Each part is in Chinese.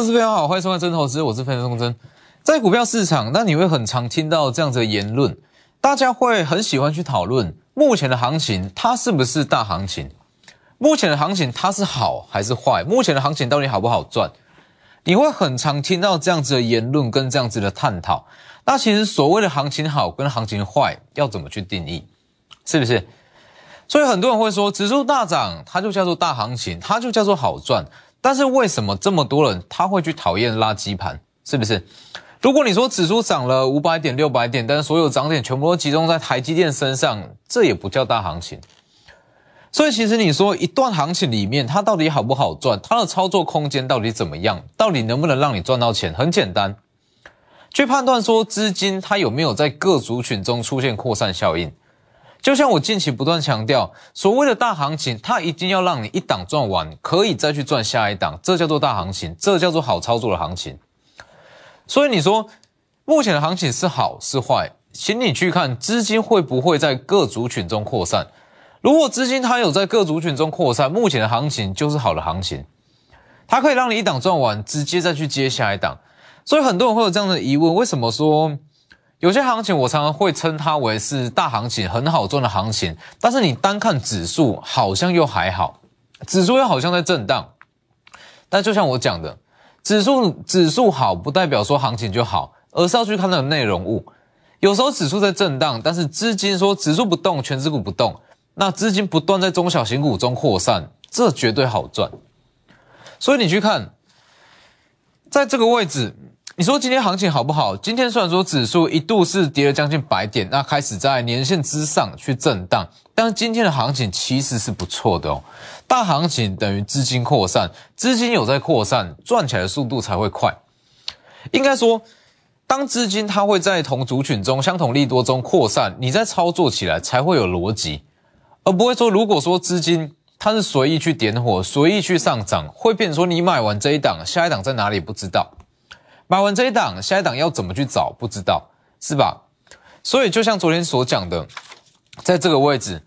各位投资朋友好，欢迎收看真投资，我是分析钟真。在股票市场，那你会很常听到这样子的言论，大家会很喜欢去讨论目前的行情，它是不是大行情？目前的行情它是好还是坏？目前的行情到底好不好赚？你会很常听到这样子的言论跟这样子的探讨。那其实所谓的行情好跟行情坏要怎么去定义？是不是？所以很多人会说，指数大涨，它就叫做大行情，它就叫做好赚。但是为什么这么多人他会去讨厌垃圾盘？是不是？如果你说指数涨了五百点、六百点，但是所有涨点全部都集中在台积电身上，这也不叫大行情。所以其实你说一段行情里面，它到底好不好赚？它的操作空间到底怎么样？到底能不能让你赚到钱？很简单，去判断说资金它有没有在各族群中出现扩散效应。就像我近期不断强调，所谓的大行情，它一定要让你一档赚完，可以再去赚下一档，这叫做大行情，这叫做好操作的行情。所以你说目前的行情是好是坏，请你去看资金会不会在各族群中扩散。如果资金它有在各族群中扩散，目前的行情就是好的行情，它可以让你一档赚完，直接再去接下一档。所以很多人会有这样的疑问，为什么说？有些行情我常常会称它为是大行情，很好赚的行情。但是你单看指数好像又还好，指数又好像在震荡。但就像我讲的，指数指数好不代表说行情就好，而是要去看它的内容物。有时候指数在震荡，但是资金说指数不动，全指股不动，那资金不断在中小型股中扩散，这绝对好赚。所以你去看，在这个位置。你说今天行情好不好？今天虽然说指数一度是跌了将近百点，那开始在年线之上去震荡，但是今天的行情其实是不错的哦。大行情等于资金扩散，资金有在扩散，赚起来的速度才会快。应该说，当资金它会在同族群中、相同利多中扩散，你在操作起来才会有逻辑，而不会说如果说资金它是随意去点火、随意去上涨，会变说你买完这一档，下一档在哪里不知道。买完这一档，下一档要怎么去找？不知道，是吧？所以就像昨天所讲的，在这个位置，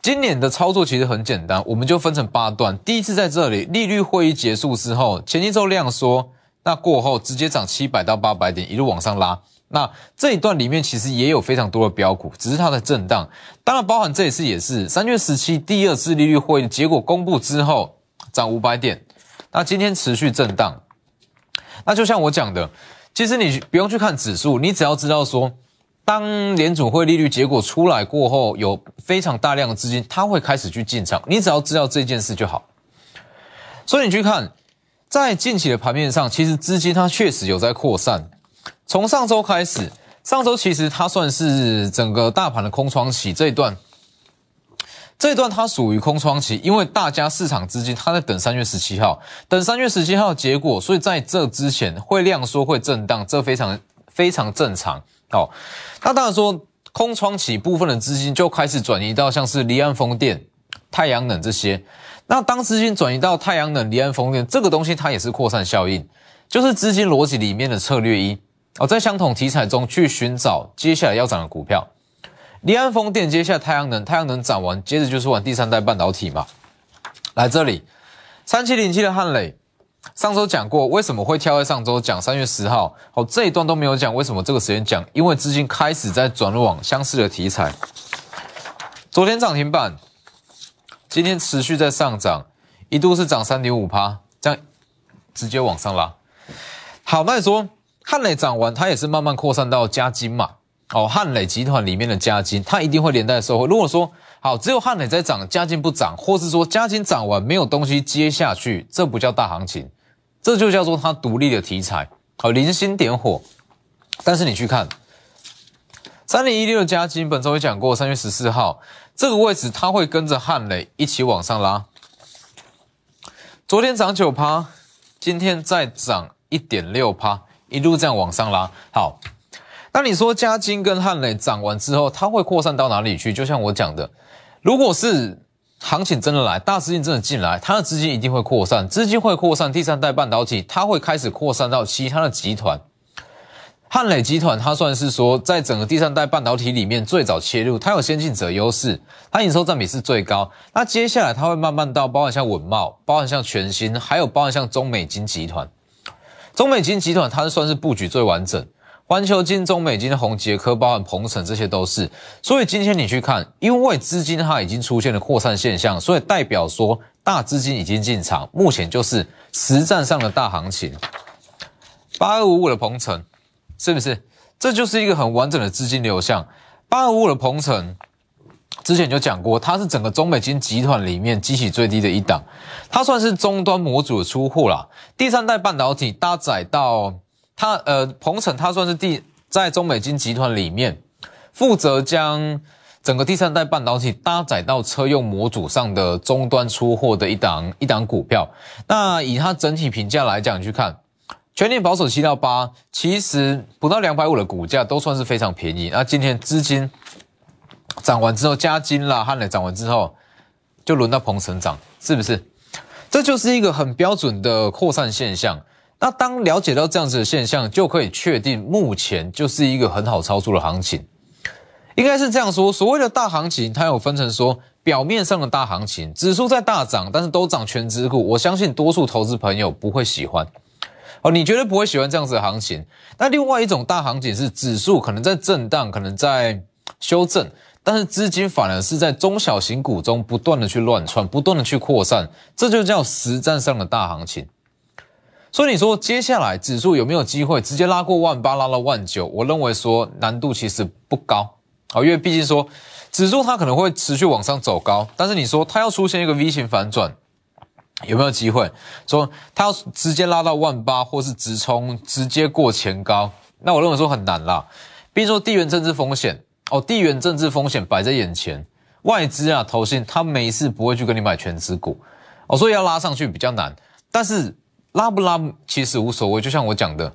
今年的操作其实很简单，我们就分成八段。第一次在这里，利率会议结束之后，前一周量缩，那过后直接涨七百到八百点，一路往上拉。那这一段里面其实也有非常多的标股，只是它的震荡。当然，包含这一次也是三月十七第二次利率会议结果公布之后，涨五百点。那今天持续震荡。那就像我讲的，其实你不用去看指数，你只要知道说，当联储会利率结果出来过后，有非常大量的资金，它会开始去进场，你只要知道这件事就好。所以你去看，在近期的盘面上，其实资金它确实有在扩散。从上周开始，上周其实它算是整个大盘的空窗期这一段。这一段它属于空窗期，因为大家市场资金它在等三月十七号，等三月十七号结果，所以在这之前会量缩会震荡，这非常非常正常。好，那当然说空窗期部分的资金就开始转移到像是离岸风电、太阳能这些。那当资金转移到太阳能、离岸风电这个东西，它也是扩散效应，就是资金逻辑里面的策略一哦，在相同题材中去寻找接下来要涨的股票。离岸风电接下太阳能，太阳能涨完，接着就是玩第三代半导体嘛。来这里，三七零七的汉磊，上周讲过为什么会跳在上周讲三月十号，好这一段都没有讲，为什么这个时间讲？因为资金开始在转往相似的题材。昨天涨停板，今天持续在上涨，一度是涨三点五趴，这样直接往上拉。好，那你说汉磊涨完，它也是慢慢扩散到加金嘛？哦，汉磊集团里面的加金，它一定会连带收获。如果说好，只有汉磊在涨，加金不涨，或是说加金涨完没有东西接下去，这不叫大行情，这就叫做它独立的题材，好，零星点火。但是你去看三零一六的加金，本周也讲过，三月十四号这个位置，它会跟着汉磊一起往上拉。昨天涨九趴，今天再涨一点六趴，一路这样往上拉，好。那你说嘉金跟汉磊涨完之后，它会扩散到哪里去？就像我讲的，如果是行情真的来，大资金真的进来，它的资金一定会扩散，资金会扩散。第三代半导体它会开始扩散到其他的集团。汉磊集团它算是说在整个第三代半导体里面最早切入，它有先进者优势，它营收占比是最高。那接下来它会慢慢到包含像稳茂，包含像全新，还有包含像中美金集团。中美金集团它算是布局最完整，环球金、中美金、宏杰科、包含鹏程这些都是。所以今天你去看，因为资金它已经出现了扩散现象，所以代表说大资金已经进场，目前就是实战上的大行情。八二五五的鹏程。是不是？这就是一个很完整的资金流向。八二五五的鹏程，之前就讲过，它是整个中美金集团里面机器最低的一档，它算是终端模组的出货啦。第三代半导体搭载到它，呃，鹏程它算是第在中美金集团里面负责将整个第三代半导体搭载到车用模组上的终端出货的一档一档股票。那以它整体评价来讲，去看。全年保守七到八，其实不到两百五的股价都算是非常便宜。那今天资金涨完之后，加金啦、汉磊涨完之后，就轮到鹏程涨，是不是？这就是一个很标准的扩散现象。那当了解到这样子的现象，就可以确定目前就是一个很好操作的行情。应该是这样说，所谓的大行情，它有分成说表面上的大行情，指数在大涨，但是都涨全指股，我相信多数投资朋友不会喜欢。哦，你绝对不会喜欢这样子的行情。那另外一种大行情是指数可能在震荡，可能在修正，但是资金反而是在中小型股中不断的去乱窜，不断的去扩散，这就叫实战上的大行情。所以你说接下来指数有没有机会直接拉过万八，拉到万九？我认为说难度其实不高。好，因为毕竟说指数它可能会持续往上走高，但是你说它要出现一个 V 型反转。有没有机会说它要直接拉到万八，或是直冲直接过前高？那我认为说很难啦。比如说地缘政治风险哦，地缘政治风险摆在眼前，外资啊、投信，他没事不会去跟你买全资股哦，所以要拉上去比较难。但是拉不拉其实无所谓，就像我讲的，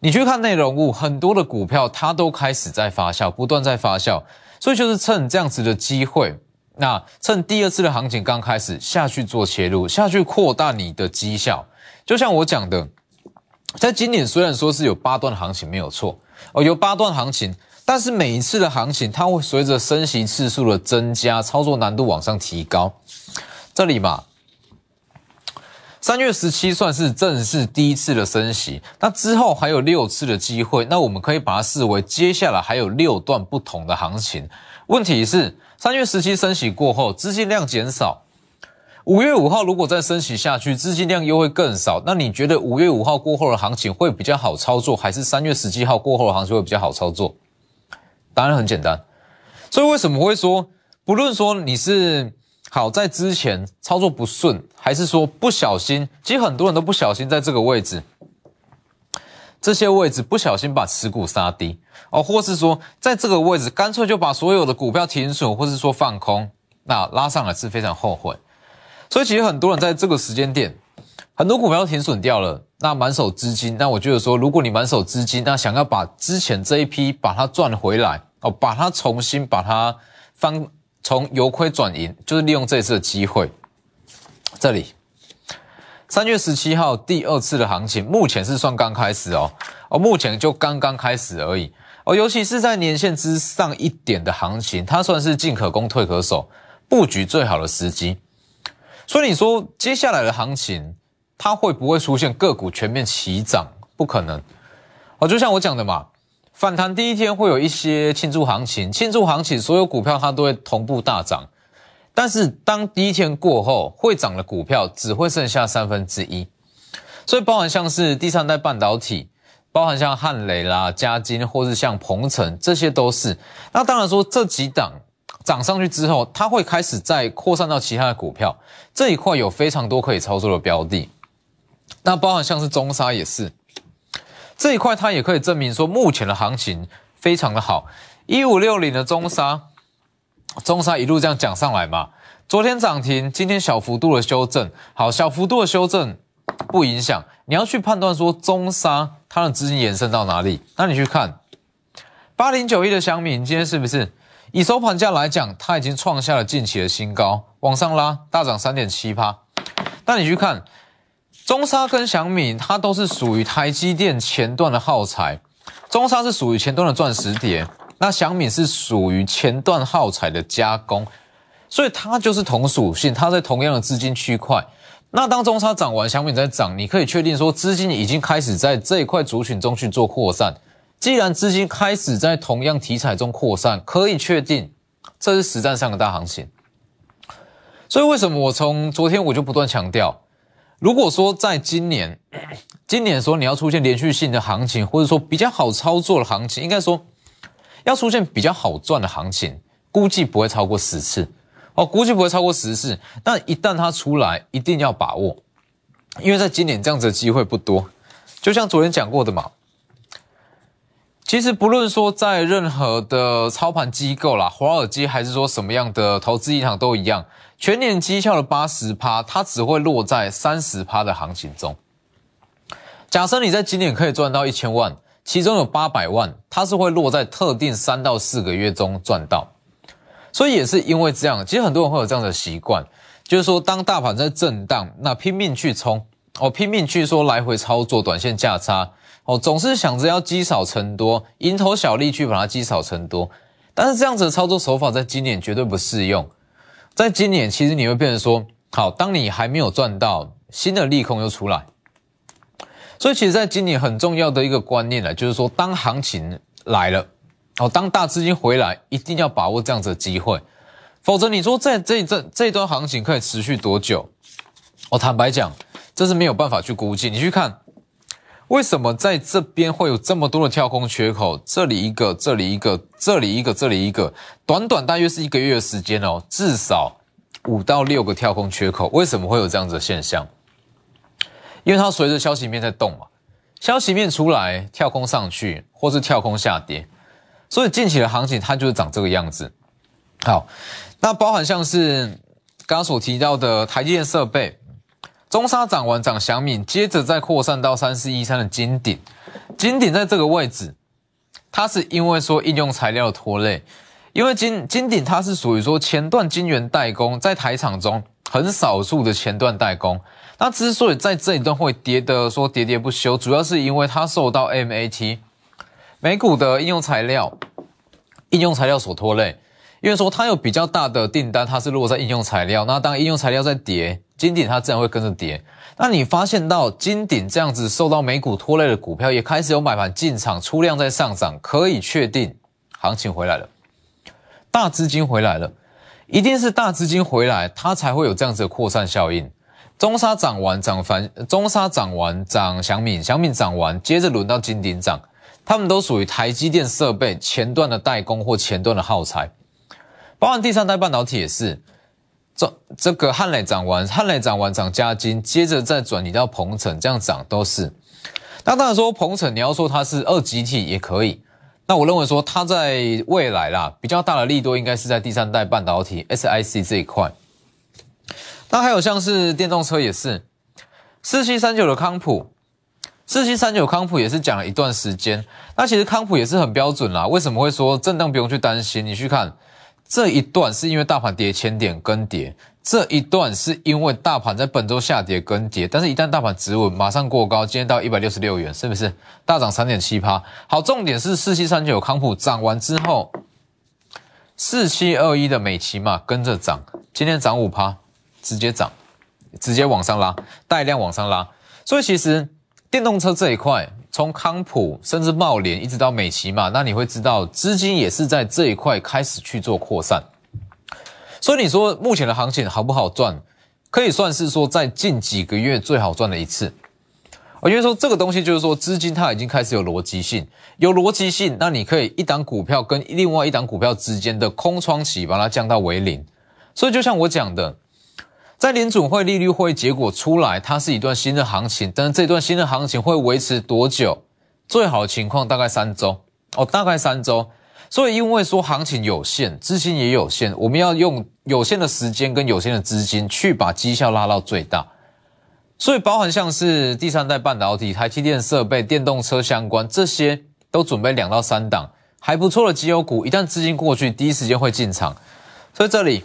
你去看内容物，很多的股票它都开始在发酵，不断在发酵，所以就是趁这样子的机会。那趁第二次的行情刚开始下去做切入，下去扩大你的绩效。就像我讲的，在今年虽然说是有八段行情没有错哦，有八段行情，但是每一次的行情它会随着升息次数的增加，操作难度往上提高。这里嘛，三月十七算是正式第一次的升息，那之后还有六次的机会，那我们可以把它视为接下来还有六段不同的行情。问题是。三月十七升息过后，资金量减少。五月五号如果再升息下去，资金量又会更少。那你觉得五月五号过后的行情会比较好操作，还是三月十七号过后的行情会比较好操作？答案很简单。所以为什么会说，不论说你是好在之前操作不顺，还是说不小心，其实很多人都不小心在这个位置。这些位置不小心把持股杀低哦，或是说在这个位置干脆就把所有的股票停损，或是说放空，那拉上来是非常后悔。所以其实很多人在这个时间点，很多股票停损掉了，那满手资金，那我觉得说，如果你满手资金，那想要把之前这一批把它赚回来哦，把它重新把它翻从由亏转盈，就是利用这次的机会，这里。三月十七号第二次的行情，目前是算刚开始哦，哦，目前就刚刚开始而已哦，尤其是在年线之上一点的行情，它算是进可攻退可守，布局最好的时机。所以你说接下来的行情，它会不会出现个股全面齐涨？不可能哦，就像我讲的嘛，反弹第一天会有一些庆祝行情，庆祝行情，所有股票它都会同步大涨。但是当第一天过后，会涨的股票只会剩下三分之一，所以包含像是第三代半导体，包含像汉雷啦、嘉金，或是像鹏程，这些都是。那当然说这几档涨上去之后，它会开始再扩散到其他的股票，这一块有非常多可以操作的标的。那包含像是中沙也是，这一块它也可以证明说目前的行情非常的好，一五六零的中沙。中沙一路这样讲上来嘛，昨天涨停，今天小幅度的修正，好，小幅度的修正不影响。你要去判断说中沙它的资金延伸到哪里，那你去看八零九一的祥敏，今天是不是以收盘价来讲，它已经创下了近期的新高，往上拉，大涨三点七趴。那你去看中沙跟祥敏，它都是属于台积电前段的耗材。中沙是属于前段的钻石碟，那祥敏是属于前段耗材的加工，所以它就是同属性，它在同样的资金区块。那当中沙涨完，祥敏在涨，你可以确定说资金已经开始在这一块族群中去做扩散。既然资金开始在同样题材中扩散，可以确定这是实战上的大行情。所以为什么我从昨天我就不断强调，如果说在今年，今年说你要出现连续性的行情，或者说比较好操作的行情，应该说要出现比较好赚的行情，估计不会超过十次哦，估计不会超过十次。但一旦它出来，一定要把握，因为在今年这样子的机会不多。就像昨天讲过的嘛。其实不论说在任何的操盘机构啦，华尔街还是说什么样的投资银行都一样，全年绩效的八十趴，它只会落在三十趴的行情中。假设你在今年可以赚到一千万，其中有八百万，它是会落在特定三到四个月中赚到。所以也是因为这样，其实很多人会有这样的习惯，就是说当大盘在震荡，那拼命去冲，哦，拼命去说来回操作短线价差。哦，总是想着要积少成多，蝇头小利去把它积少成多，但是这样子的操作手法在今年绝对不适用。在今年，其实你会变成说，好，当你还没有赚到，新的利空又出来，所以其实在今年很重要的一个观念呢，就是说，当行情来了，哦，当大资金回来，一定要把握这样子的机会，否则你说在这这这段行情可以持续多久？我坦白讲，这是没有办法去估计。你去看。为什么在这边会有这么多的跳空缺口？这里一个，这里一个，这里一个，这里一个，短短大约是一个月的时间哦，至少五到六个跳空缺口。为什么会有这样子的现象？因为它随着消息面在动嘛，消息面出来，跳空上去，或是跳空下跌，所以近期的行情它就是长这个样子。好，那包含像是刚刚所提到的台积电设备。中沙涨完涨祥敏，接着再扩散到三四一三的金鼎，金鼎在这个位置，它是因为说应用材料拖累，因为金金鼎它是属于说前段晶圆代工，在台厂中很少数的前段代工，那之所以在这一段会跌的说喋喋不休，主要是因为它受到 MAT 美股的应用材料应用材料所拖累，因为说它有比较大的订单，它是落在应用材料，那当应用材料在跌。金鼎它自然会跟着跌，那你发现到金鼎这样子受到美股拖累的股票也开始有买盘进场，出量在上涨，可以确定行情回来了，大资金回来了，一定是大资金回来，它才会有这样子的扩散效应。中沙涨完涨反，中沙涨完涨祥敏，祥敏涨完接着轮到金鼎涨，他们都属于台积电设备前段的代工或前段的耗材，包含第三代半导体也是。这这个汉磊涨完，汉磊涨完涨加金，接着再转移到鹏程，这样涨都是。那当然说鹏程，你要说它是二级体也可以。那我认为说它在未来啦，比较大的利多应该是在第三代半导体 SIC 这一块。那还有像是电动车也是，四七三九的康普，四七三九康普也是讲了一段时间。那其实康普也是很标准啦，为什么会说震荡不用去担心？你去看。这一段是因为大盘跌千点跟跌，这一段是因为大盘在本周下跌跟跌，但是一旦大盘止稳，马上过高，今天到一百六十六元，是不是大涨三点七趴？好，重点是四七三九康普涨完之后，四七二一的美琪嘛跟着涨，今天涨五趴，直接涨，直接往上拉，带量往上拉，所以其实电动车这一块。从康普甚至茂联一直到美琪嘛，那你会知道资金也是在这一块开始去做扩散。所以你说目前的行情好不好赚？可以算是说在近几个月最好赚的一次。我觉得说这个东西就是说资金它已经开始有逻辑性，有逻辑性，那你可以一档股票跟另外一档股票之间的空窗期把它降到为零。所以就像我讲的。在联准会利率会结果出来，它是一段新的行情，但是这段新的行情会维持多久？最好的情况大概三周哦，大概三周。所以因为说行情有限，资金也有限，我们要用有限的时间跟有限的资金去把绩效拉到最大。所以包含像是第三代半导体、台积电设备、电动车相关这些，都准备两到三档还不错的绩优股，一旦资金过去，第一时间会进场。所以这里。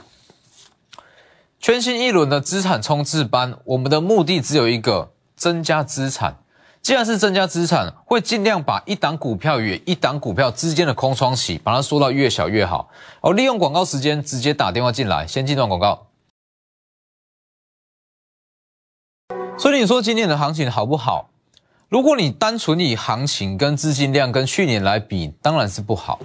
全新一轮的资产冲刺班，我们的目的只有一个：增加资产。既然是增加资产，会尽量把一档股票与一档股票之间的空窗期，把它缩到越小越好。哦，利用广告时间直接打电话进来，先进段广告。所以你说今年的行情好不好？如果你单纯以行情跟资金量跟去年来比，当然是不好。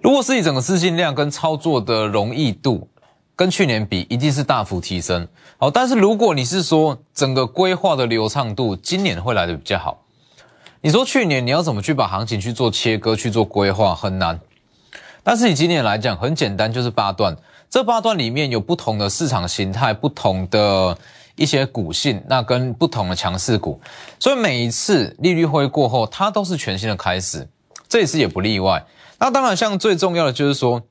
如果是以整个资金量跟操作的容易度跟去年比，一定是大幅提升。好，但是如果你是说整个规划的流畅度，今年会来的比较好。你说去年你要怎么去把行情去做切割去做规划，很难。但是以今年来讲，很简单，就是八段。这八段里面有不同的市场形态，不同的一些股性，那跟不同的强势股，所以每一次利率会过后，它都是全新的开始。这一次也不例外。那当然，像最重要的就是说，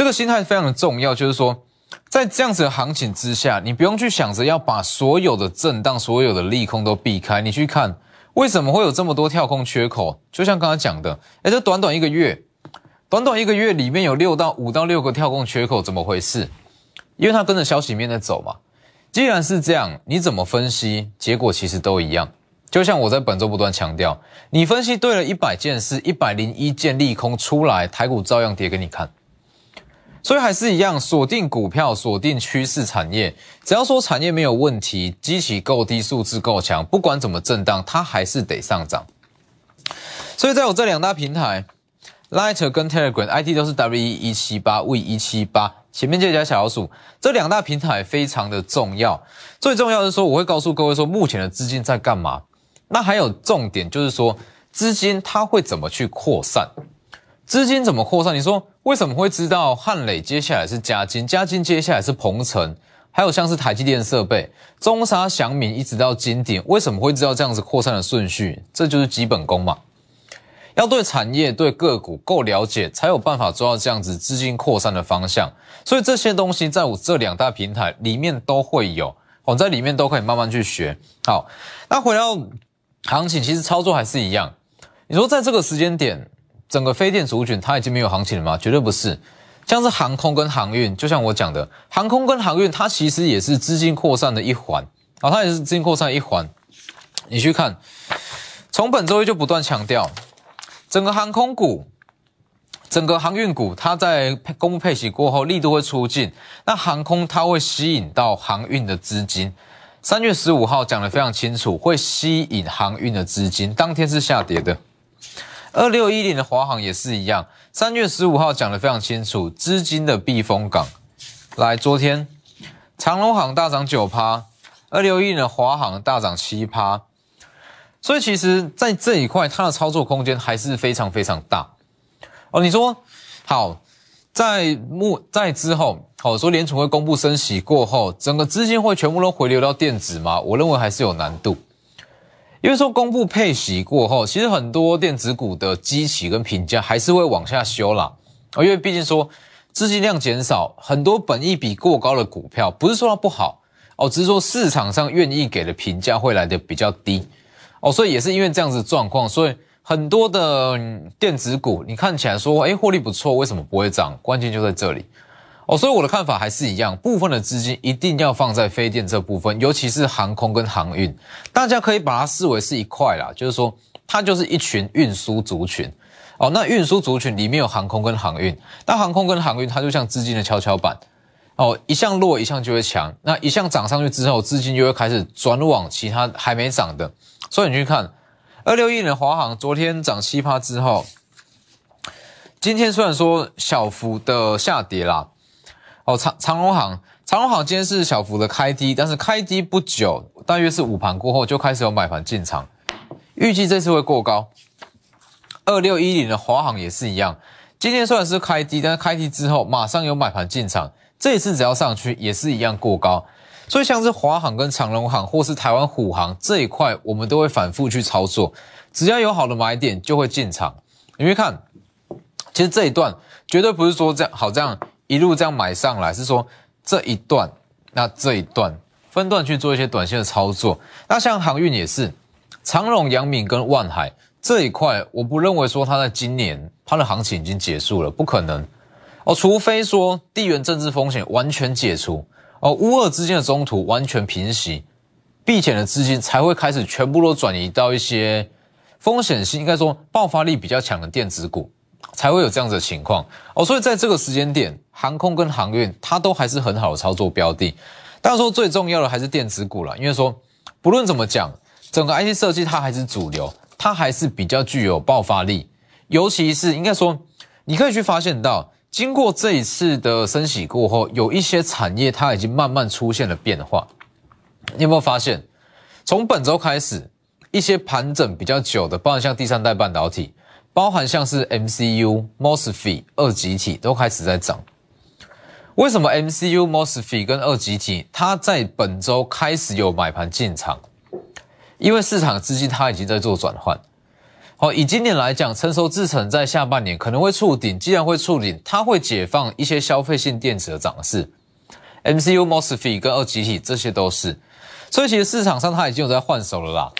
这个心态非常的重要，就是说。在这样子的行情之下，你不用去想着要把所有的震荡、所有的利空都避开。你去看为什么会有这么多跳空缺口？就像刚才讲的，哎，这短短一个月，短短一个月里面有六到五到六个跳空缺口，怎么回事？因为它跟着消息面在走嘛。既然是这样，你怎么分析，结果其实都一样。就像我在本周不断强调，你分析对了一百件事，一百零一件利空出来，台股照样跌给你看。所以还是一样，锁定股票，锁定趋势产业。只要说产业没有问题，机器够低，数字够强，不管怎么震荡，它还是得上涨。所以在我这两大平台，Lighter 跟 Telegram，ID 都是 W 一七八 V 一七八，前面这加小老鼠，这两大平台非常的重要。最重要的是说，我会告诉各位说，目前的资金在干嘛。那还有重点就是说，资金它会怎么去扩散？资金怎么扩散？你说为什么会知道汉磊接下来是嘉金，嘉金接下来是鹏程，还有像是台积电设备、中沙、祥敏一直到金鼎，为什么会知道这样子扩散的顺序？这就是基本功嘛。要对产业、对个股够了解，才有办法做到这样子资金扩散的方向。所以这些东西在我这两大平台里面都会有，我在里面都可以慢慢去学。好，那回到行情，其实操作还是一样。你说在这个时间点。整个非电族群它已经没有行情了吗？绝对不是，像是航空跟航运，就像我讲的，航空跟航运它其实也是资金扩散的一环啊，它也是资金扩散一环。你去看，从本周一就不断强调，整个航空股、整个航运股，它在公布配息过后力度会出尽，那航空它会吸引到航运的资金。三月十五号讲的非常清楚，会吸引航运的资金，当天是下跌的。二六一零的华航也是一样，三月十五号讲的非常清楚，资金的避风港。来，昨天长隆航大涨九趴，二六一零的华航大涨七趴，所以其实在这一块，它的操作空间还是非常非常大。哦，你说好，在目在之后，好说联储会公布升息过后，整个资金会全部都回流到电子吗？我认为还是有难度。因为说公布配息过后，其实很多电子股的基期跟评价还是会往下修啦。因为毕竟说资金量减少，很多本益比过高的股票，不是说它不好哦，只是说市场上愿意给的评价会来的比较低哦，所以也是因为这样子状况，所以很多的电子股你看起来说，哎，获利不错，为什么不会涨？关键就在这里。哦，所以我的看法还是一样，部分的资金一定要放在非电这部分，尤其是航空跟航运，大家可以把它视为是一块啦，就是说它就是一群运输族群。哦，那运输族群里面有航空跟航运，那航空跟航运它就像资金的跷跷板，哦，一项弱一项就会强，那一项涨上去之后，资金就会开始转往其他还没涨的。所以你去看二六一的华航，昨天涨七趴之后，今天虽然说小幅的下跌啦。哦，长长荣行，长荣行今天是小幅的开低，但是开低不久，大约是午盘过后就开始有买盘进场，预计这次会过高。二六一零的华航也是一样，今天虽然是开低，但是开低之后马上有买盘进场，这一次只要上去也是一样过高。所以像是华航跟长荣航或是台湾虎航这一块，我们都会反复去操作，只要有好的买点就会进场。你们看，其实这一段绝对不是说这样好这样。一路这样买上来，是说这一段，那这一段分段去做一些短线的操作。那像航运也是，长荣、阳明跟万海这一块，我不认为说它在今年它的行情已经结束了，不可能哦，除非说地缘政治风险完全解除哦，乌俄之间的冲突完全平息，避险的资金才会开始全部都转移到一些风险性应该说爆发力比较强的电子股，才会有这样子的情况哦。所以在这个时间点，航空跟航运它都还是很好的操作标的。但是说最重要的还是电子股了，因为说不论怎么讲，整个 IC 设计它还是主流，它还是比较具有爆发力。尤其是应该说，你可以去发现到，经过这一次的升息过后，有一些产业它已经慢慢出现了变化。你有没有发现，从本周开始，一些盘整比较久的，包含像第三代半导体，包含像是 MCU、MOSFET、二极体都开始在涨。为什么 MCU、MOSFET 跟二极体它在本周开始有买盘进场？因为市场资金它已经在做转换。好，以今年来讲，成熟制程在下半年可能会触顶，既然会触顶，它会解放一些消费性电子的涨势。MCU、MOSFET 跟二极体这些都是。所以其实市场上它已经有在换手了啦，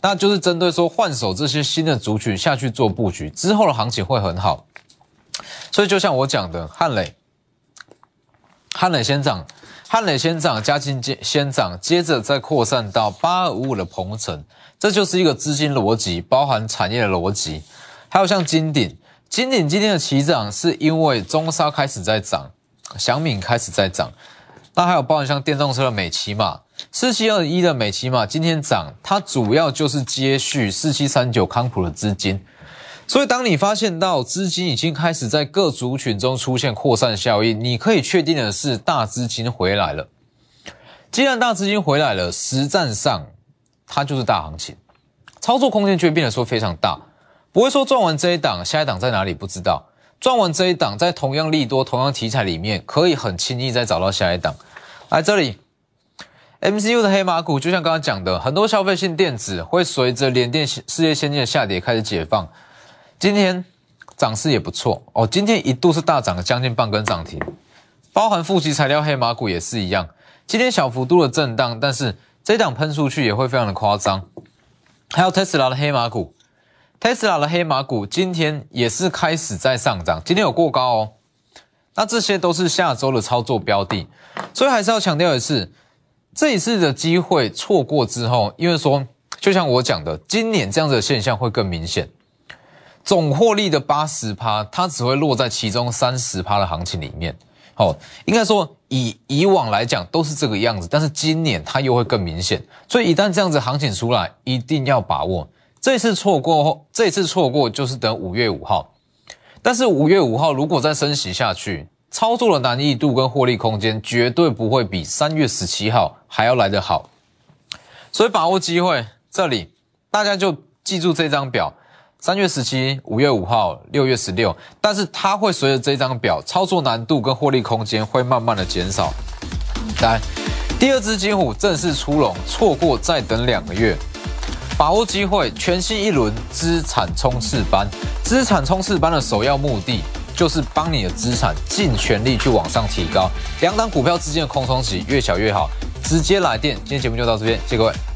那就是针对说换手这些新的族群下去做布局，之后的行情会很好。所以就像我讲的，汉磊，汉磊先涨，汉磊先涨，嘉金接先涨，接着再扩散到八二五五的鹏程，这就是一个资金逻辑，包含产业的逻辑。还有像金鼎，金鼎今天的起涨是因为中沙开始在涨，祥敏开始在涨，那还有包含像电动车的美骑马。四七二一的美骑马今天涨，它主要就是接续四七三九康普的资金，所以当你发现到资金已经开始在各族群中出现扩散效应，你可以确定的是大资金回来了。既然大资金回来了，实战上它就是大行情，操作空间就会变得说非常大，不会说赚完这一档，下一档在哪里不知道，赚完这一档在同样利多、同样题材里面，可以很轻易再找到下一档。来这里。MCU 的黑马股，就像刚刚讲的，很多消费性电子会随着联电世界先进的下跌开始解放。今天涨势也不错哦，今天一度是大涨了将近半根涨停，包含富集材料黑马股也是一样。今天小幅度的震荡，但是这档喷出去也会非常的夸张。还有特斯拉的黑马股，特斯拉的黑马股今天也是开始在上涨，今天有过高哦。那这些都是下周的操作标的，所以还是要强调一次。这一次的机会错过之后，因为说，就像我讲的，今年这样子的现象会更明显。总获利的八十趴，它只会落在其中三十趴的行情里面。哦，应该说以以往来讲都是这个样子，但是今年它又会更明显。所以一旦这样子行情出来，一定要把握。这次错过后，这次错过就是等五月五号。但是五月五号如果再升息下去，操作的难易度跟获利空间绝对不会比三月十七号还要来得好，所以把握机会，这里大家就记住这张表：三月十七、五月五号、六月十六。但是它会随着这张表，操作难度跟获利空间会慢慢的减少。来，第二只金虎正式出笼，错过再等两个月，把握机会，全新一轮资产冲刺班。资产冲刺班的首要目的。就是帮你的资产尽全力去往上提高，两档股票之间的空窗期越小越好，直接来电。今天节目就到这边，谢谢各位。